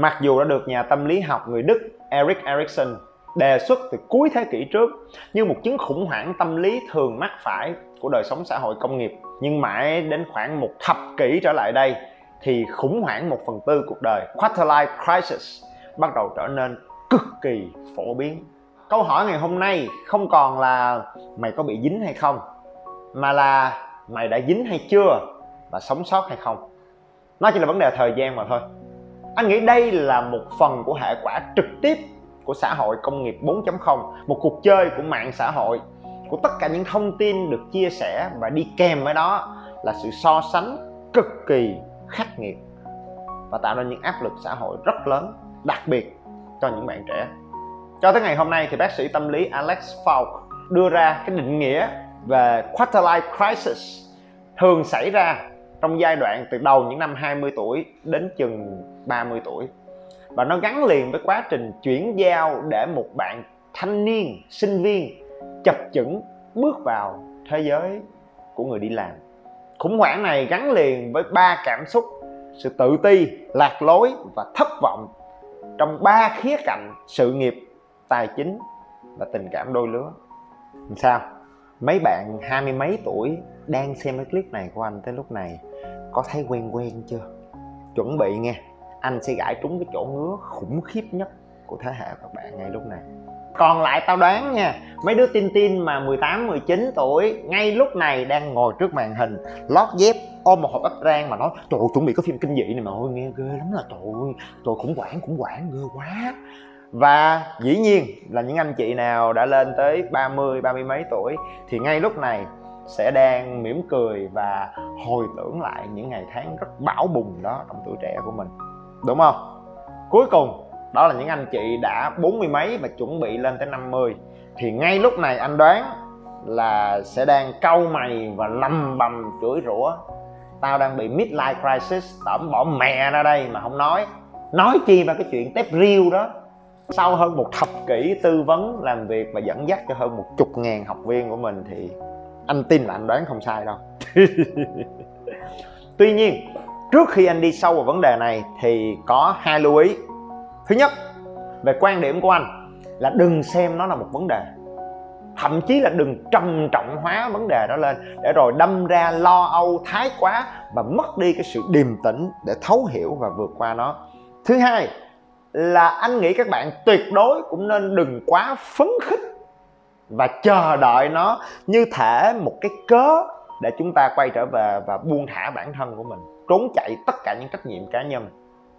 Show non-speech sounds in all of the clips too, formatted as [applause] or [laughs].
Mặc dù đã được nhà tâm lý học người Đức Erik Erikson đề xuất từ cuối thế kỷ trước như một chứng khủng hoảng tâm lý thường mắc phải của đời sống xã hội công nghiệp, nhưng mãi đến khoảng một thập kỷ trở lại đây thì khủng hoảng một phần tư cuộc đời quarter life crisis bắt đầu trở nên cực kỳ phổ biến. Câu hỏi ngày hôm nay không còn là mày có bị dính hay không, mà là mày đã dính hay chưa và sống sót hay không? Nó chỉ là vấn đề thời gian mà thôi anh nghĩ đây là một phần của hệ quả trực tiếp của xã hội công nghiệp 4.0 một cuộc chơi của mạng xã hội, của tất cả những thông tin được chia sẻ và đi kèm với đó là sự so sánh cực kỳ khắc nghiệt và tạo ra những áp lực xã hội rất lớn, đặc biệt cho những bạn trẻ. Cho tới ngày hôm nay thì bác sĩ tâm lý Alex Falk đưa ra cái định nghĩa về quarter life crisis thường xảy ra trong giai đoạn từ đầu những năm 20 tuổi đến chừng 30 tuổi. Và nó gắn liền với quá trình chuyển giao để một bạn thanh niên, sinh viên chập chững bước vào thế giới của người đi làm. Khủng hoảng này gắn liền với ba cảm xúc, sự tự ti, lạc lối và thất vọng trong ba khía cạnh sự nghiệp, tài chính và tình cảm đôi lứa. Làm sao? Mấy bạn hai mươi mấy tuổi đang xem cái clip này của anh tới lúc này, có thấy quen quen chưa? Chuẩn bị nghe anh sẽ gãi trúng cái chỗ ngứa khủng khiếp nhất của thế hệ các bạn ngay lúc này. Còn lại tao đoán nha mấy đứa tin tin mà 18, 19 tuổi ngay lúc này đang ngồi trước màn hình lót dép ôm một hộp ấp rang mà nói trời ơi, chuẩn bị có phim kinh dị này mà. Ôi nghe ghê lắm là trời ơi trời khủng hoảng khủng hoảng ghê quá. Và dĩ nhiên là những anh chị nào đã lên tới 30, 30 mấy tuổi thì ngay lúc này sẽ đang mỉm cười và hồi tưởng lại những ngày tháng rất bão bùng đó trong tuổi trẻ của mình đúng không? Cuối cùng, đó là những anh chị đã bốn mươi mấy và chuẩn bị lên tới 50 thì ngay lúc này anh đoán là sẽ đang cau mày và lầm bầm chửi rủa. Tao đang bị midlife crisis tẩm bỏ mẹ ra đây mà không nói. Nói chi mà cái chuyện tép riêu đó. Sau hơn một thập kỷ tư vấn làm việc và dẫn dắt cho hơn một chục ngàn học viên của mình thì anh tin là anh đoán không sai đâu. [laughs] Tuy nhiên trước khi anh đi sâu vào vấn đề này thì có hai lưu ý. Thứ nhất, về quan điểm của anh là đừng xem nó là một vấn đề. Thậm chí là đừng trầm trọng hóa vấn đề đó lên để rồi đâm ra lo âu, thái quá và mất đi cái sự điềm tĩnh để thấu hiểu và vượt qua nó. Thứ hai là anh nghĩ các bạn tuyệt đối cũng nên đừng quá phấn khích và chờ đợi nó như thể một cái cớ để chúng ta quay trở về và buông thả bản thân của mình trốn chạy tất cả những trách nhiệm cá nhân.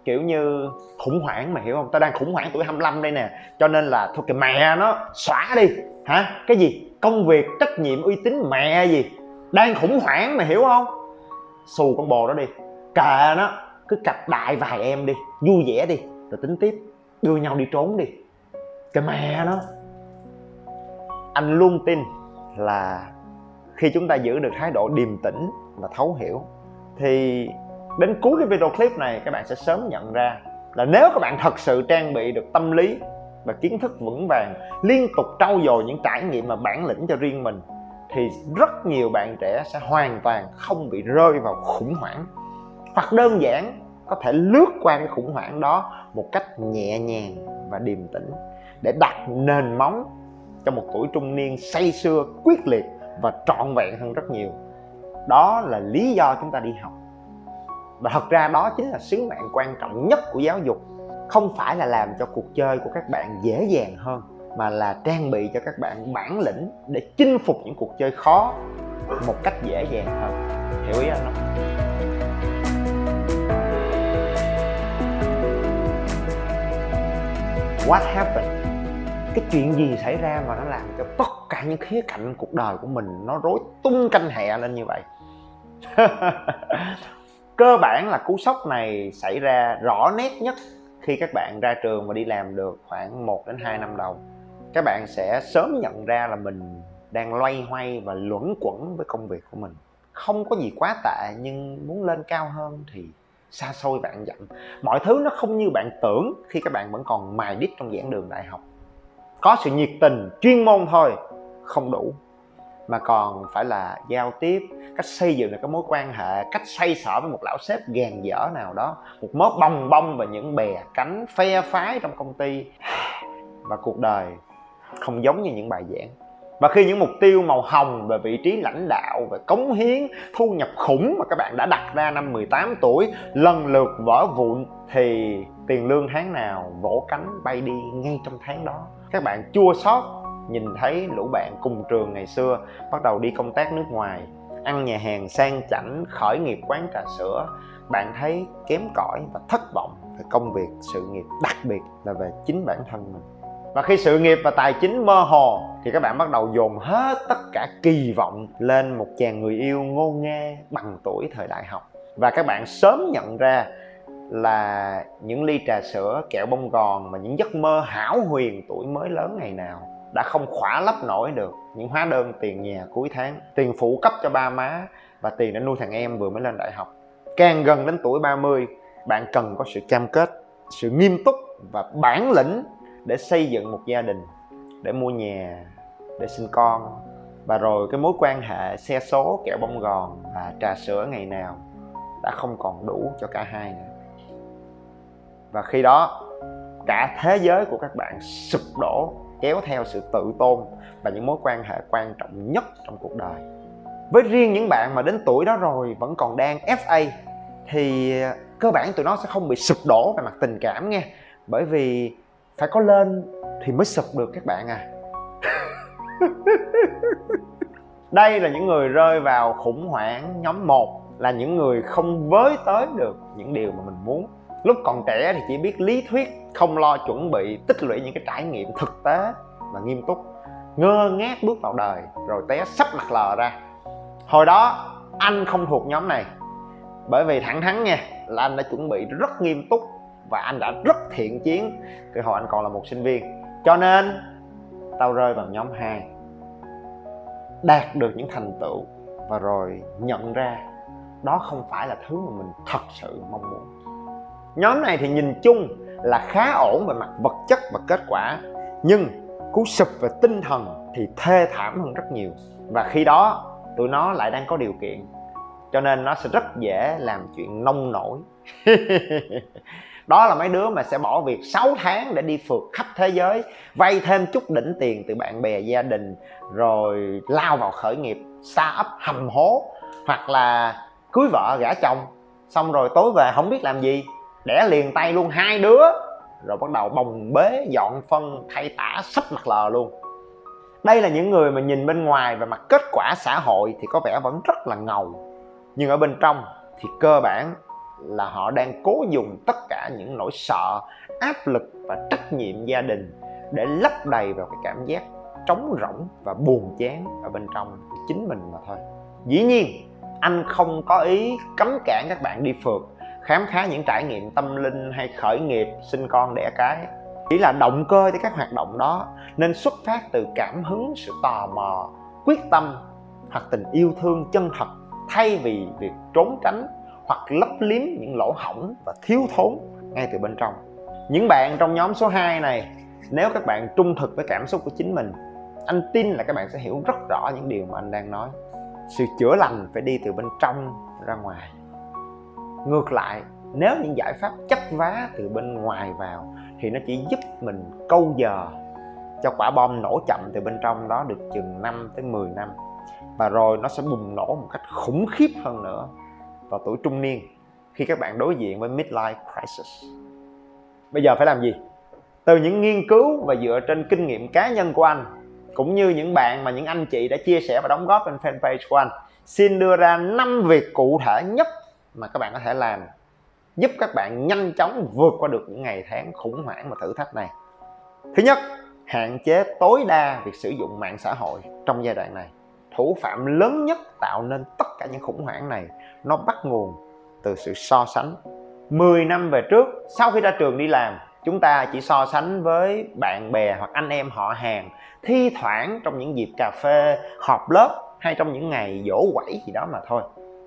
Kiểu như khủng hoảng mà hiểu không? Tao đang khủng hoảng tuổi 25 đây nè. Cho nên là thôi cái mẹ nó xóa đi. Hả? Cái gì? Công việc, trách nhiệm, uy tín mẹ gì? Đang khủng hoảng mà hiểu không? Xù con bồ đó đi. Kệ nó. Cứ cặp đại vài em đi. Vui vẻ đi. Rồi tính tiếp. Đưa nhau đi trốn đi. Cái mẹ nó. Anh luôn tin là khi chúng ta giữ được thái độ điềm tĩnh và thấu hiểu, thì đến cuối cái video clip này, các bạn sẽ sớm nhận ra là nếu các bạn thật sự trang bị được tâm lý và kiến thức vững vàng, liên tục trau dồi những trải nghiệm và bản lĩnh cho riêng mình, thì rất nhiều bạn trẻ sẽ hoàn toàn không bị rơi vào khủng hoảng. Hoặc đơn giản, có thể lướt qua cái khủng hoảng đó một cách nhẹ nhàng và điềm tĩnh để đặt nền móng cho một tuổi trung niên say sưa, quyết liệt và trọn vẹn hơn rất nhiều. Đó là lý do chúng ta đi học và thật ra đó chính là sứ mạng quan trọng nhất của giáo dục. Không phải là làm cho cuộc chơi của các bạn dễ dàng hơn, mà là trang bị cho các bạn bản lĩnh để chinh phục những cuộc chơi khó một cách dễ dàng hơn. Hiểu ý anh không? What happened? Cái chuyện gì xảy ra mà nó làm cho tất cả những khía cạnh cuộc đời của mình nó rối tung canh hẹ lên như vậy? [laughs] cơ bản là cú sốc này xảy ra rõ nét nhất khi các bạn ra trường và đi làm được khoảng 1 đến 2 năm đầu. Các bạn sẽ sớm nhận ra là mình đang loay hoay và luẩn quẩn với công việc của mình. Không có gì quá tệ, nhưng muốn lên cao hơn thì xa xôi bạn dặn mọi thứ nó không như bạn tưởng khi các bạn vẫn còn mài đít trong giảng đường đại học. Có sự nhiệt tình, chuyên môn thôi, không đủ mà còn phải là giao tiếp, cách xây dựng được các mối quan hệ, cách xây sở với một lão sếp gàn dở nào đó, một mớ bong bong và những bè cánh phe phái trong công ty. [sighs] Và cuộc đời không giống như những bài giảng. Và khi những mục tiêu màu hồng về vị trí lãnh đạo, về cống hiến, thu nhập khủng mà các bạn đã đặt ra năm 18 tuổi, lần lượt vỡ vụn, thì tiền lương tháng nào vỗ cánh bay đi ngay trong tháng đó. Các bạn chua xót nhìn thấy lũ bạn cùng trường ngày xưa, bắt đầu đi công tác nước ngoài, ăn nhà hàng sang chảnh, khởi nghiệp quán trà sữa. Bạn thấy kém cỏi và thất vọng về công việc, sự nghiệp đặc biệt là về chính bản thân mình. Và khi sự nghiệp và tài chính mơ hồ, thì các bạn bắt đầu dồn hết tất cả kỳ vọng lên một chàng người yêu ngô nghê bằng tuổi thời đại học. Và các bạn sớm nhận ra là những ly trà sữa, kẹo bông gòn và những giấc mơ hão huyền tuổi mới lớn ngày nào đã không khỏa lấp nổi được những hóa đơn tiền nhà cuối tháng, tiền phụ cấp cho ba má và tiền để nuôi thằng em vừa mới lên đại học. Càng gần đến tuổi 30 bạn cần có sự cam kết, sự nghiêm túc và bản lĩnh để xây dựng một gia đình, để mua nhà, để sinh con. Và rồi cái mối quan hệ xe số, kẹo bông gòn và trà sữa ngày nào đã không còn đủ cho cả hai nữa. Và khi đó, cả thế giới của các bạn sụp đổ kéo theo sự tự tôn và những mối quan hệ quan trọng nhất trong cuộc đời. Với riêng những bạn mà đến tuổi đó rồi vẫn còn đang FA thì cơ bản tụi nó sẽ không bị sụp đổ về mặt tình cảm nghe bởi vì phải có lên thì mới sụp được các bạn à. [laughs] Đây là những người rơi vào khủng hoảng nhóm 1 là những người không với tới được những điều mà mình muốn lúc còn trẻ thì chỉ biết lý thuyết, không lo chuẩn bị, tích lũy những cái trải nghiệm thực tế và nghiêm túc. Ngơ ngác bước vào đời, rồi té sắp mặt lờ ra. Hồi đó, anh không thuộc nhóm này. Bởi vì thẳng thắn nha, là anh đã chuẩn bị rất nghiêm túc và anh đã rất thiện chiến từ hồi anh còn là một sinh viên. Cho nên, tao rơi vào nhóm 2 đạt được những thành tựu và rồi nhận ra đó không phải là thứ mà mình thật sự mong muốn nhóm này thì nhìn chung là khá ổn về mặt vật chất và kết quả, nhưng cú sụp về tinh thần thì thê thảm hơn rất nhiều. Và khi đó, tụi nó lại đang có điều kiện, cho nên nó sẽ rất dễ làm chuyện nông nổi. [laughs] Đó là mấy đứa mà sẽ bỏ việc 6 tháng để đi phượt khắp thế giới, vay thêm chút đỉnh tiền từ bạn bè, gia đình, rồi lao vào khởi nghiệp xa ấp hầm hố, hoặc là cưới vợ gả chồng. Xong rồi tối về không biết làm gì đẻ liền tay luôn hai đứa. Rồi bắt đầu bồng bế, dọn phân, thay tả sắp mặt lờ luôn. Đây là những người mà nhìn bên ngoài về mặt kết quả xã hội thì có vẻ vẫn rất là ngầu. Nhưng ở bên trong thì cơ bản là họ đang cố dùng tất cả những nỗi sợ, áp lực và trách nhiệm gia đình để lấp đầy vào cái cảm giác trống rỗng và buồn chán ở bên trong chính mình mà thôi. Dĩ nhiên, anh không có ý cấm cản các bạn đi phượt khám phá những trải nghiệm tâm linh hay khởi nghiệp, sinh con, đẻ cái. Chỉ là động cơ cho các hoạt động đó, nên xuất phát từ cảm hứng, sự tò mò, quyết tâm, hoặc tình yêu thương chân thật, thay vì việc trốn tránh hoặc lấp liếm những lỗ hổng và thiếu thốn ngay từ bên trong. Những bạn trong nhóm số 2 này, nếu các bạn trung thực với cảm xúc của chính mình, anh tin là các bạn sẽ hiểu rất rõ những điều mà anh đang nói. Sự chữa lành phải đi từ bên trong ra ngoài ngược lại, nếu những giải pháp chấp vá từ bên ngoài vào thì nó chỉ giúp mình câu giờ cho quả bom nổ chậm từ bên trong đó được chừng 5 tới 10 năm. Và rồi nó sẽ bùng nổ một cách khủng khiếp hơn nữa vào tuổi trung niên khi các bạn đối diện với midlife crisis. Bây giờ phải làm gì? Từ những nghiên cứu và dựa trên kinh nghiệm cá nhân của anh, cũng như những bạn mà những anh chị đã chia sẻ và đóng góp trên fanpage của anh, xin đưa ra 5 việc cụ thể nhất mà các bạn có thể làm, giúp các bạn nhanh chóng vượt qua được những ngày tháng khủng hoảng và thử thách này. Thứ nhất, hạn chế tối đa việc sử dụng mạng xã hội trong giai đoạn này. Thủ phạm lớn nhất tạo nên tất cả những khủng hoảng này, nó bắt nguồn từ sự so sánh. 10 năm về trước, sau khi ra trường đi làm, chúng ta chỉ so sánh với bạn bè hoặc anh em họ hàng, thi thoảng trong những dịp cà phê, họp lớp hay trong những ngày dỗ quẩy gì đó mà thôi.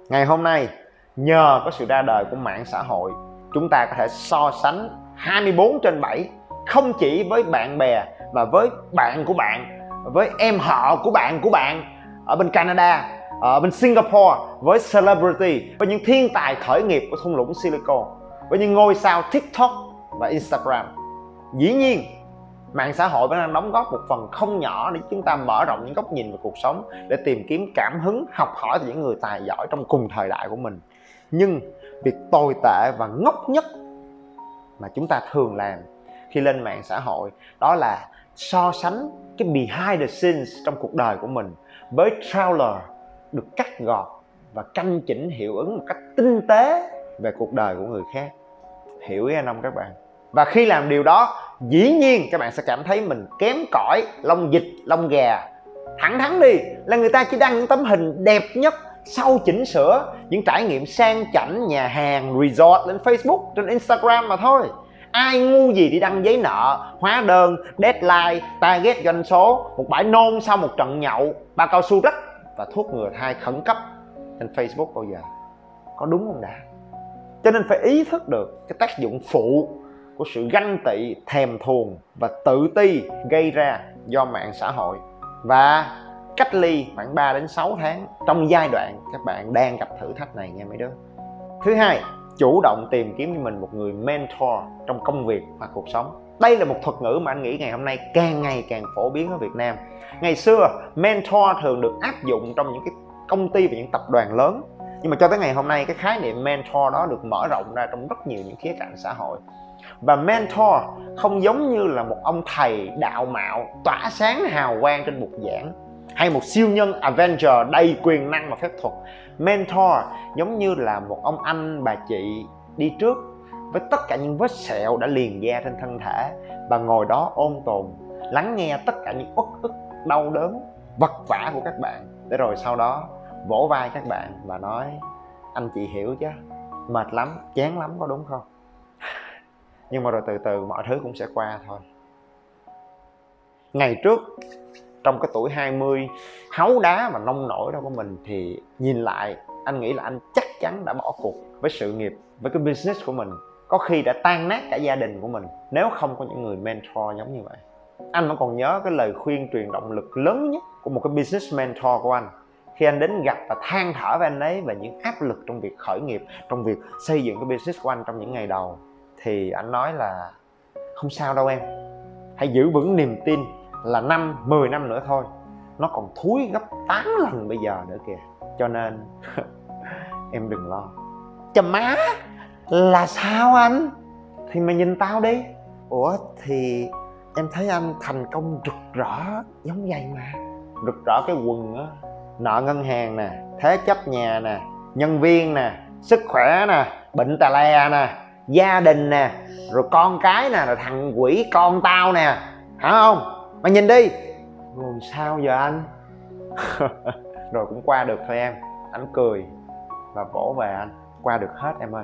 Ngày hôm nay nhờ có sự ra đời của mạng xã hội, chúng ta có thể so sánh 24 trên 7 không chỉ với bạn bè mà với bạn của bạn, với em họ của bạn của bạn ở bên Canada, ở bên Singapore, với celebrity, với những thiên tài khởi nghiệp của thung lũng Silicon, với những ngôi sao TikTok và Instagram. Dĩ nhiên, mạng xã hội vẫn đang đóng góp một phần không nhỏ để chúng ta mở rộng những góc nhìn về cuộc sống, để tìm kiếm cảm hứng, học hỏi từ những người tài giỏi trong cùng thời đại của mình nhưng việc tồi tệ và ngốc nhất mà chúng ta thường làm khi lên mạng xã hội đó là so sánh cái behind the scenes trong cuộc đời của mình với trailer được cắt gọt và canh chỉnh hiệu ứng một cách tinh tế về cuộc đời của người khác. Hiểu ý anh không các bạn? Và khi làm điều đó, dĩ nhiên các bạn sẽ cảm thấy mình kém cỏi, lông dịch lông gà. Thẳng thắn đi, là người ta chỉ đăng những tấm hình đẹp nhất sau chỉnh sửa, những trải nghiệm sang chảnh nhà hàng, resort lên facebook, trên instagram mà thôi. Ai ngu gì đi đăng giấy nợ, hóa đơn, deadline, target doanh số, một bãi nôn sau một trận nhậu, ba cao su rách và thuốc ngừa thai khẩn cấp trên facebook bao giờ? Có đúng không đã? Cho nên phải ý thức được cái tác dụng phụ của sự ganh tị, thèm thuồng và tự ti gây ra do mạng xã hội. Và cách ly khoảng 3 đến 6 tháng trong giai đoạn các bạn đang gặp thử thách này nha mấy đứa. Thứ hai, chủ động tìm kiếm cho mình một người mentor trong công việc và cuộc sống. Đây là một thuật ngữ mà anh nghĩ ngày hôm nay càng ngày càng phổ biến ở Việt Nam. Ngày xưa, mentor thường được áp dụng trong những cái công ty và những tập đoàn lớn. Nhưng mà cho tới ngày hôm nay, cái khái niệm mentor đó được mở rộng ra trong rất nhiều những khía cạnh xã hội. Và mentor không giống như là một ông thầy đạo mạo tỏa sáng hào quang trên bục giảng hay một siêu nhân Avenger đầy quyền năng và phép thuật. Mentor giống như là một ông anh bà chị đi trước với tất cả những vết sẹo đã liền da trên thân thể và ngồi đó ôn tồn, lắng nghe tất cả những uất ức, đau đớn vật vả của các bạn. Để rồi sau đó vỗ vai các bạn và nói, anh chị hiểu chứ? Mệt lắm, chán lắm, có đúng không? Nhưng mà rồi từ từ mọi thứ cũng sẽ qua thôi. Ngày trước trong cái tuổi 20 háu đá và nông nổi đó của mình thì nhìn lại, anh nghĩ là anh chắc chắn đã bỏ cuộc với sự nghiệp, với cái business của mình. Có khi đã tan nát cả gia đình của mình, nếu không có những người mentor giống như vậy. Anh vẫn còn nhớ cái lời khuyên truyền động lực lớn nhất của một cái business mentor của anh. Khi anh đến gặp và than thở với anh ấy về những áp lực trong việc khởi nghiệp, trong việc xây dựng cái business của anh trong những ngày đầu, thì anh nói là, không sao đâu em. Hãy giữ vững niềm tin là năm 10 năm nữa thôi. Nó còn thúi gấp 8 lần bây giờ nữa kìa. Cho nên, [laughs] em đừng lo. Chà má, là sao anh? Thì mày nhìn tao đi. Ủa, thì em thấy anh thành công rực rỡ giống vậy mà. Rực rỡ cái quần á. Nợ ngân hàng nè, thế chấp nhà nè, nhân viên nè, sức khỏe nè, bệnh tà lè nè, gia đình nè, rồi con cái nè, rồi thằng quỷ con tao nè. Hả không? Mày nhìn đi. Rồi sao giờ anh? [laughs] Rồi cũng qua được thôi em. Anh cười và vỗ về anh. Qua được hết em ơi.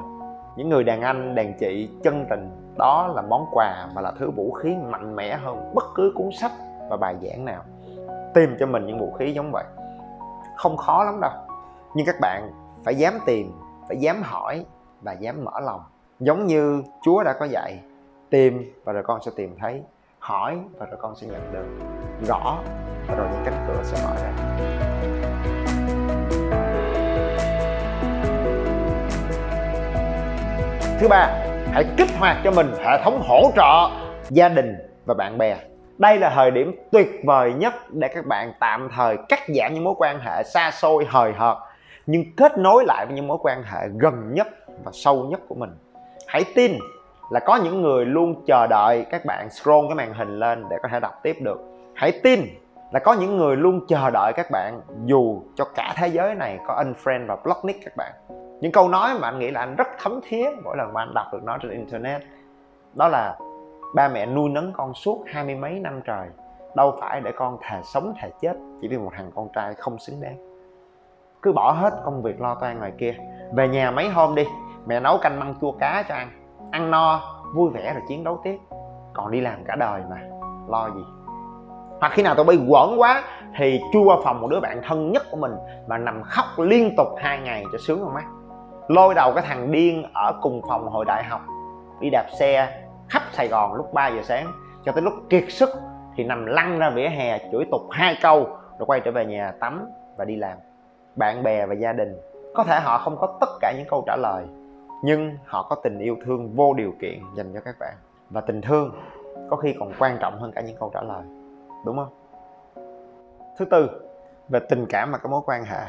Những người đàn anh đàn chị chân tình đó là món quà mà là thứ vũ khí mạnh mẽ hơn bất cứ cuốn sách và bài giảng nào. Tìm cho mình những vũ khí giống vậy. Không khó lắm đâu. Nhưng các bạn phải dám tìm phải dám hỏi và dám mở lòng. Giống như chúa đã có dạy tìm và rồi con sẽ tìm thấy hỏi và rồi con sẽ nhận được rõ và rồi những cánh cửa sẽ mở ra. Thứ ba, hãy kích hoạt cho mình hệ thống hỗ trợ gia đình và bạn bè. Đây là thời điểm tuyệt vời nhất để các bạn tạm thời cắt giảm những mối quan hệ xa xôi, hời hợt, nhưng kết nối lại với những mối quan hệ gần nhất và sâu nhất của mình. Hãy tin là có những người luôn chờ đợi các bạn scroll cái màn hình lên để có thể đọc tiếp được. Hãy tin là có những người luôn chờ đợi các bạn, dù cho cả thế giới này có unfriend và block nick các bạn. Những câu nói mà anh nghĩ là anh rất thấm thía mỗi lần mà anh đọc được nó trên internet. Đó là, ba mẹ nuôi nấng con suốt hai mươi mấy năm trời, đâu phải để con thà sống thà chết chỉ vì một thằng con trai không xứng đáng. Cứ bỏ hết công việc lo toan ngoài kia. Về nhà mấy hôm đi, mẹ nấu canh măng chua cá cho ăn ăn no, vui vẻ rồi chiến đấu tiếp. Còn đi làm cả đời mà, lo gì? Hoặc khi nào tụi bay quẩn quá, thì chui qua phòng một đứa bạn thân nhất của mình mà nằm khóc liên tục hai ngày cho sướng không mắt lôi đầu cái thằng điên ở cùng phòng hồi đại học, đi đạp xe khắp sài gòn lúc 3 giờ sáng cho tới lúc kiệt sức thì nằm lăn ra vỉa hè chửi tục hai câu rồi quay trở về nhà tắm và đi làm. Bạn bè và gia đình, có thể họ không có tất cả những câu trả lời nhưng họ có tình yêu thương vô điều kiện dành cho các bạn. Và tình thương có khi còn quan trọng hơn cả những câu trả lời. Đúng không? Thứ tư, về tình cảm và các mối quan hệ.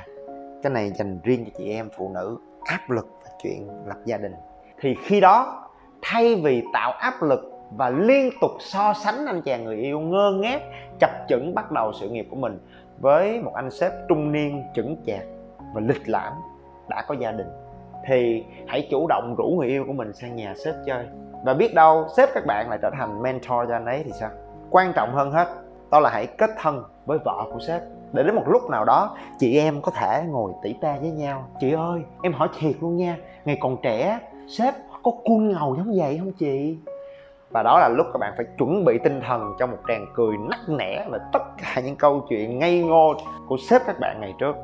Cái này dành riêng cho chị em phụ nữ áp lực và chuyện lập gia đình. Thì khi đó, thay vì tạo áp lực và liên tục so sánh anh chàng người yêu ngơ ngác, chập chững bắt đầu sự nghiệp của mình, với một anh sếp trung niên, chững chạc và lịch lãm đã có gia đình thì hãy chủ động rủ người yêu của mình sang nhà sếp chơi. Và biết đâu sếp các bạn lại trở thành mentor cho anh ấy thì sao? Quan trọng hơn hết, đó là hãy kết thân với vợ của sếp. Để đến một lúc nào đó, chị em có thể ngồi tỉ ta với nhau. Chị ơi, em hỏi thiệt luôn nha, ngày còn trẻ, sếp có cuôn ngầu giống vậy không chị? Và đó là lúc các bạn phải chuẩn bị tinh thần cho một tràng cười nắc nẻ và tất cả những câu chuyện ngây ngô của sếp các bạn ngày trước.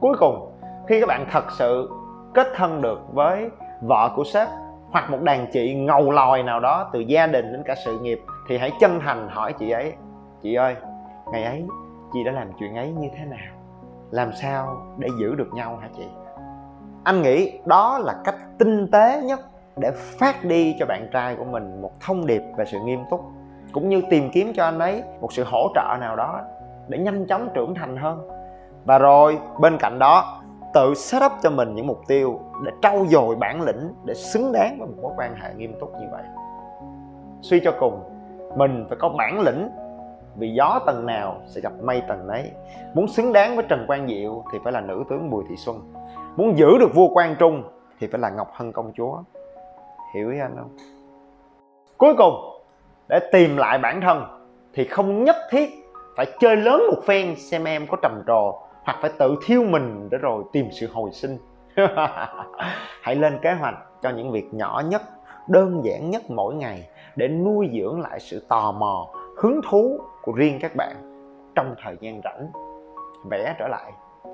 Cuối cùng, khi các bạn thật sự kết thân được với vợ của sếp, hoặc một đàn chị ngầu lòi nào đó từ gia đình đến cả sự nghiệp, thì hãy chân thành hỏi chị ấy, chị ơi, ngày ấy chị đã làm chuyện ấy như thế nào? Làm sao để giữ được nhau hả chị? Anh nghĩ đó là cách tinh tế nhất để phát đi cho bạn trai của mình một thông điệp về sự nghiêm túc, cũng như tìm kiếm cho anh ấy một sự hỗ trợ nào đó để nhanh chóng trưởng thành hơn. Và rồi, bên cạnh đó tự set up cho mình những mục tiêu để trau dồi bản lĩnh, để xứng đáng với một mối quan hệ nghiêm túc như vậy. Suy cho cùng, mình phải có bản lĩnh, vì gió tầng nào sẽ gặp mây tầng nấy. Muốn xứng đáng với trần quang diệu thì phải là nữ tướng bùi thị xuân. Muốn giữ được vua quan trung thì phải là ngọc hân công chúa. Hiểu ý anh không? Cuối cùng, để tìm lại bản thân thì không nhất thiết phải chơi lớn một phen xem em có trầm trồ hoặc phải tự thiêu mình để rồi tìm sự hồi sinh. [laughs] Hãy lên kế hoạch cho những việc nhỏ nhất, đơn giản nhất mỗi ngày để nuôi dưỡng lại sự tò mò, hứng thú của riêng các bạn trong thời gian rảnh. Vẽ trở lại,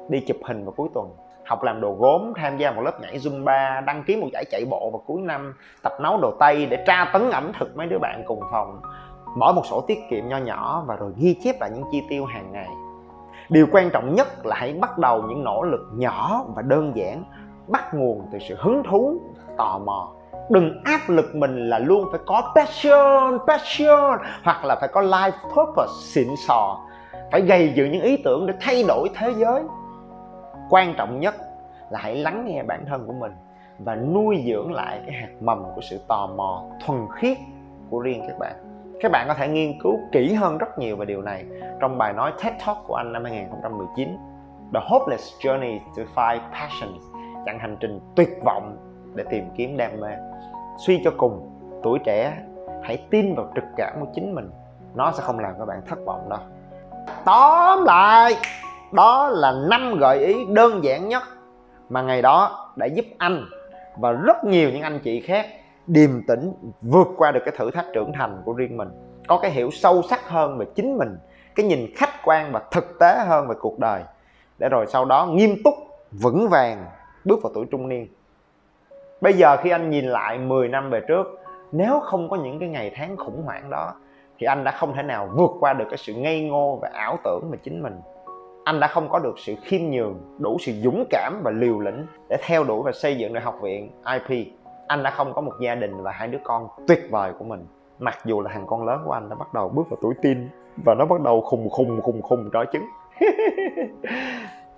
đi chụp hình vào cuối tuần, học làm đồ gốm, tham gia một lớp nhảy zumba, đăng ký một giải chạy bộ vào cuối năm, tập nấu đồ tây để tra tấn ẩm thực mấy đứa bạn cùng phòng. Mở một sổ tiết kiệm nho nhỏ và rồi ghi chép lại những chi tiêu hàng ngày điều quan trọng nhất là hãy bắt đầu những nỗ lực nhỏ và đơn giản. Bắt nguồn từ sự hứng thú, tò mò. Đừng áp lực mình là luôn phải có passion passion, hoặc là phải có life purpose, xịn sò. Phải gây dựng những ý tưởng để thay đổi thế giới. Quan trọng nhất là hãy lắng nghe bản thân của mình và nuôi dưỡng lại cái hạt mầm của sự tò mò, thuần khiết của riêng các bạn các bạn có thể nghiên cứu kỹ hơn rất nhiều về điều này trong bài nói TED Talk của anh năm 2019 The Hopeless Journey to Find Passions, chặng hành trình tuyệt vọng để tìm kiếm đam mê. Suy cho cùng, tuổi trẻ hãy tin vào trực cảm của chính mình, nó sẽ không làm các bạn thất vọng đâu. Tóm lại, đó là năm gợi ý đơn giản nhất mà ngày đó đã giúp anh và rất nhiều những anh chị khác điềm tĩnh, vượt qua được cái thử thách trưởng thành của riêng mình. Có cái hiểu sâu sắc hơn về chính mình, cái nhìn khách quan và thực tế hơn về cuộc đời. Để rồi sau đó nghiêm túc, vững vàng bước vào tuổi trung niên. Bây giờ khi anh nhìn lại 10 năm về trước, nếu không có những cái ngày tháng khủng hoảng đó, thì anh đã không thể nào vượt qua được cái sự ngây ngô và ảo tưởng về chính mình. Anh đã không có được sự khiêm nhường, đủ sự dũng cảm và liều lĩnh để theo đuổi và xây dựng được học viện ip anh đã không có một gia đình và hai đứa con tuyệt vời của mình. Mặc dù là thằng con lớn của anh đã bắt đầu bước vào tuổi teen và nó bắt đầu khùng khùng khùng khùng trói trứng. [laughs]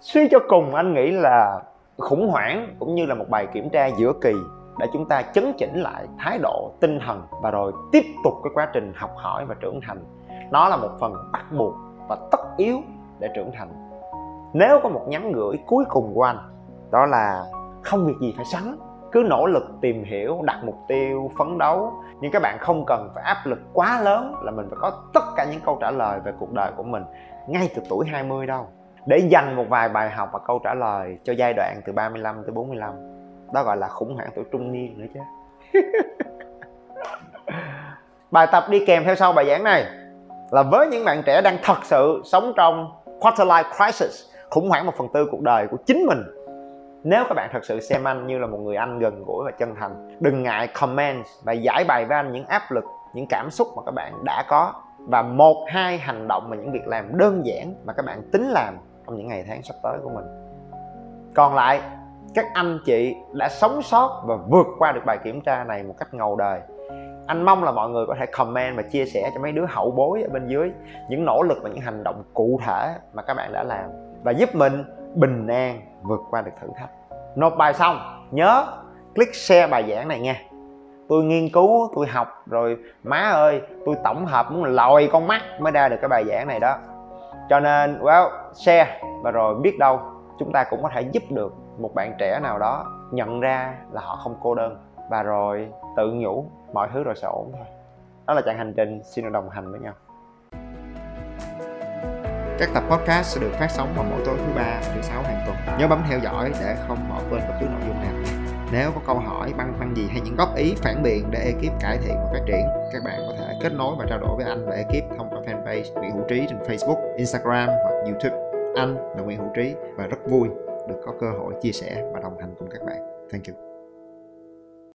Suy cho cùng, anh nghĩ là khủng hoảng cũng như là một bài kiểm tra giữa kỳ để chúng ta chấn chỉnh lại thái độ, tinh thần và rồi tiếp tục cái quá trình học hỏi và trưởng thành. Nó là một phần bắt buộc và tất yếu để trưởng thành. Nếu có một nhắn gửi cuối cùng của anh, đó là không việc gì phải sắn cứ nỗ lực tìm hiểu, đặt mục tiêu, phấn đấu. Nhưng các bạn không cần phải áp lực quá lớn là mình phải có tất cả những câu trả lời về cuộc đời của mình ngay từ tuổi 20 đâu. Để dành một vài bài học và câu trả lời cho giai đoạn từ 35 tới 45 đó gọi là khủng hoảng tuổi trung niên nữa chứ. [laughs] Bài tập đi kèm theo sau bài giảng này là với những bạn trẻ đang thật sự sống trong quarter life crisis, khủng hoảng một phần tư cuộc đời của chính mình nếu các bạn thật sự xem anh như là một người anh gần gũi và chân thành, đừng ngại comment và giải bày với anh những áp lực, những cảm xúc mà các bạn đã có và một, hai hành động và những việc làm đơn giản mà các bạn tính làm trong những ngày tháng sắp tới của mình. Còn lại, các anh chị đã sống sót và vượt qua được bài kiểm tra này một cách ngầu đời. Anh mong là mọi người có thể comment và chia sẻ cho mấy đứa hậu bối ở bên dưới những nỗ lực và những hành động cụ thể mà các bạn đã làm và giúp mình bình an vượt qua được thử thách. Nộp bài xong, nhớ click share bài giảng này nha. Tôi nghiên cứu, tôi học, rồi má ơi, tôi tổng hợp muốn lòi con mắt mới ra được cái bài giảng này đó. Cho nên, well, share, và rồi biết đâu chúng ta cũng có thể giúp được một bạn trẻ nào đó nhận ra là họ không cô đơn, và rồi tự nhủ mọi thứ rồi sẽ ổn thôi. Đó là chặng hành trình xin đồng hành với nhau các tập podcast sẽ được phát sóng vào mỗi tối thứ ba thứ sáu hàng tuần nhớ bấm theo dõi để không bỏ quên bất cứ nội dung nào nếu có câu hỏi băn khoăn gì hay những góp ý phản biện để ekip cải thiện và phát triển các bạn có thể kết nối và trao đổi với anh và ekip thông qua fanpage Nguyễn Hữu Trí trên Facebook, Instagram hoặc YouTube anh là Nguyễn Hữu Trí và rất vui được có cơ hội chia sẻ và đồng hành cùng các bạn. Thank you.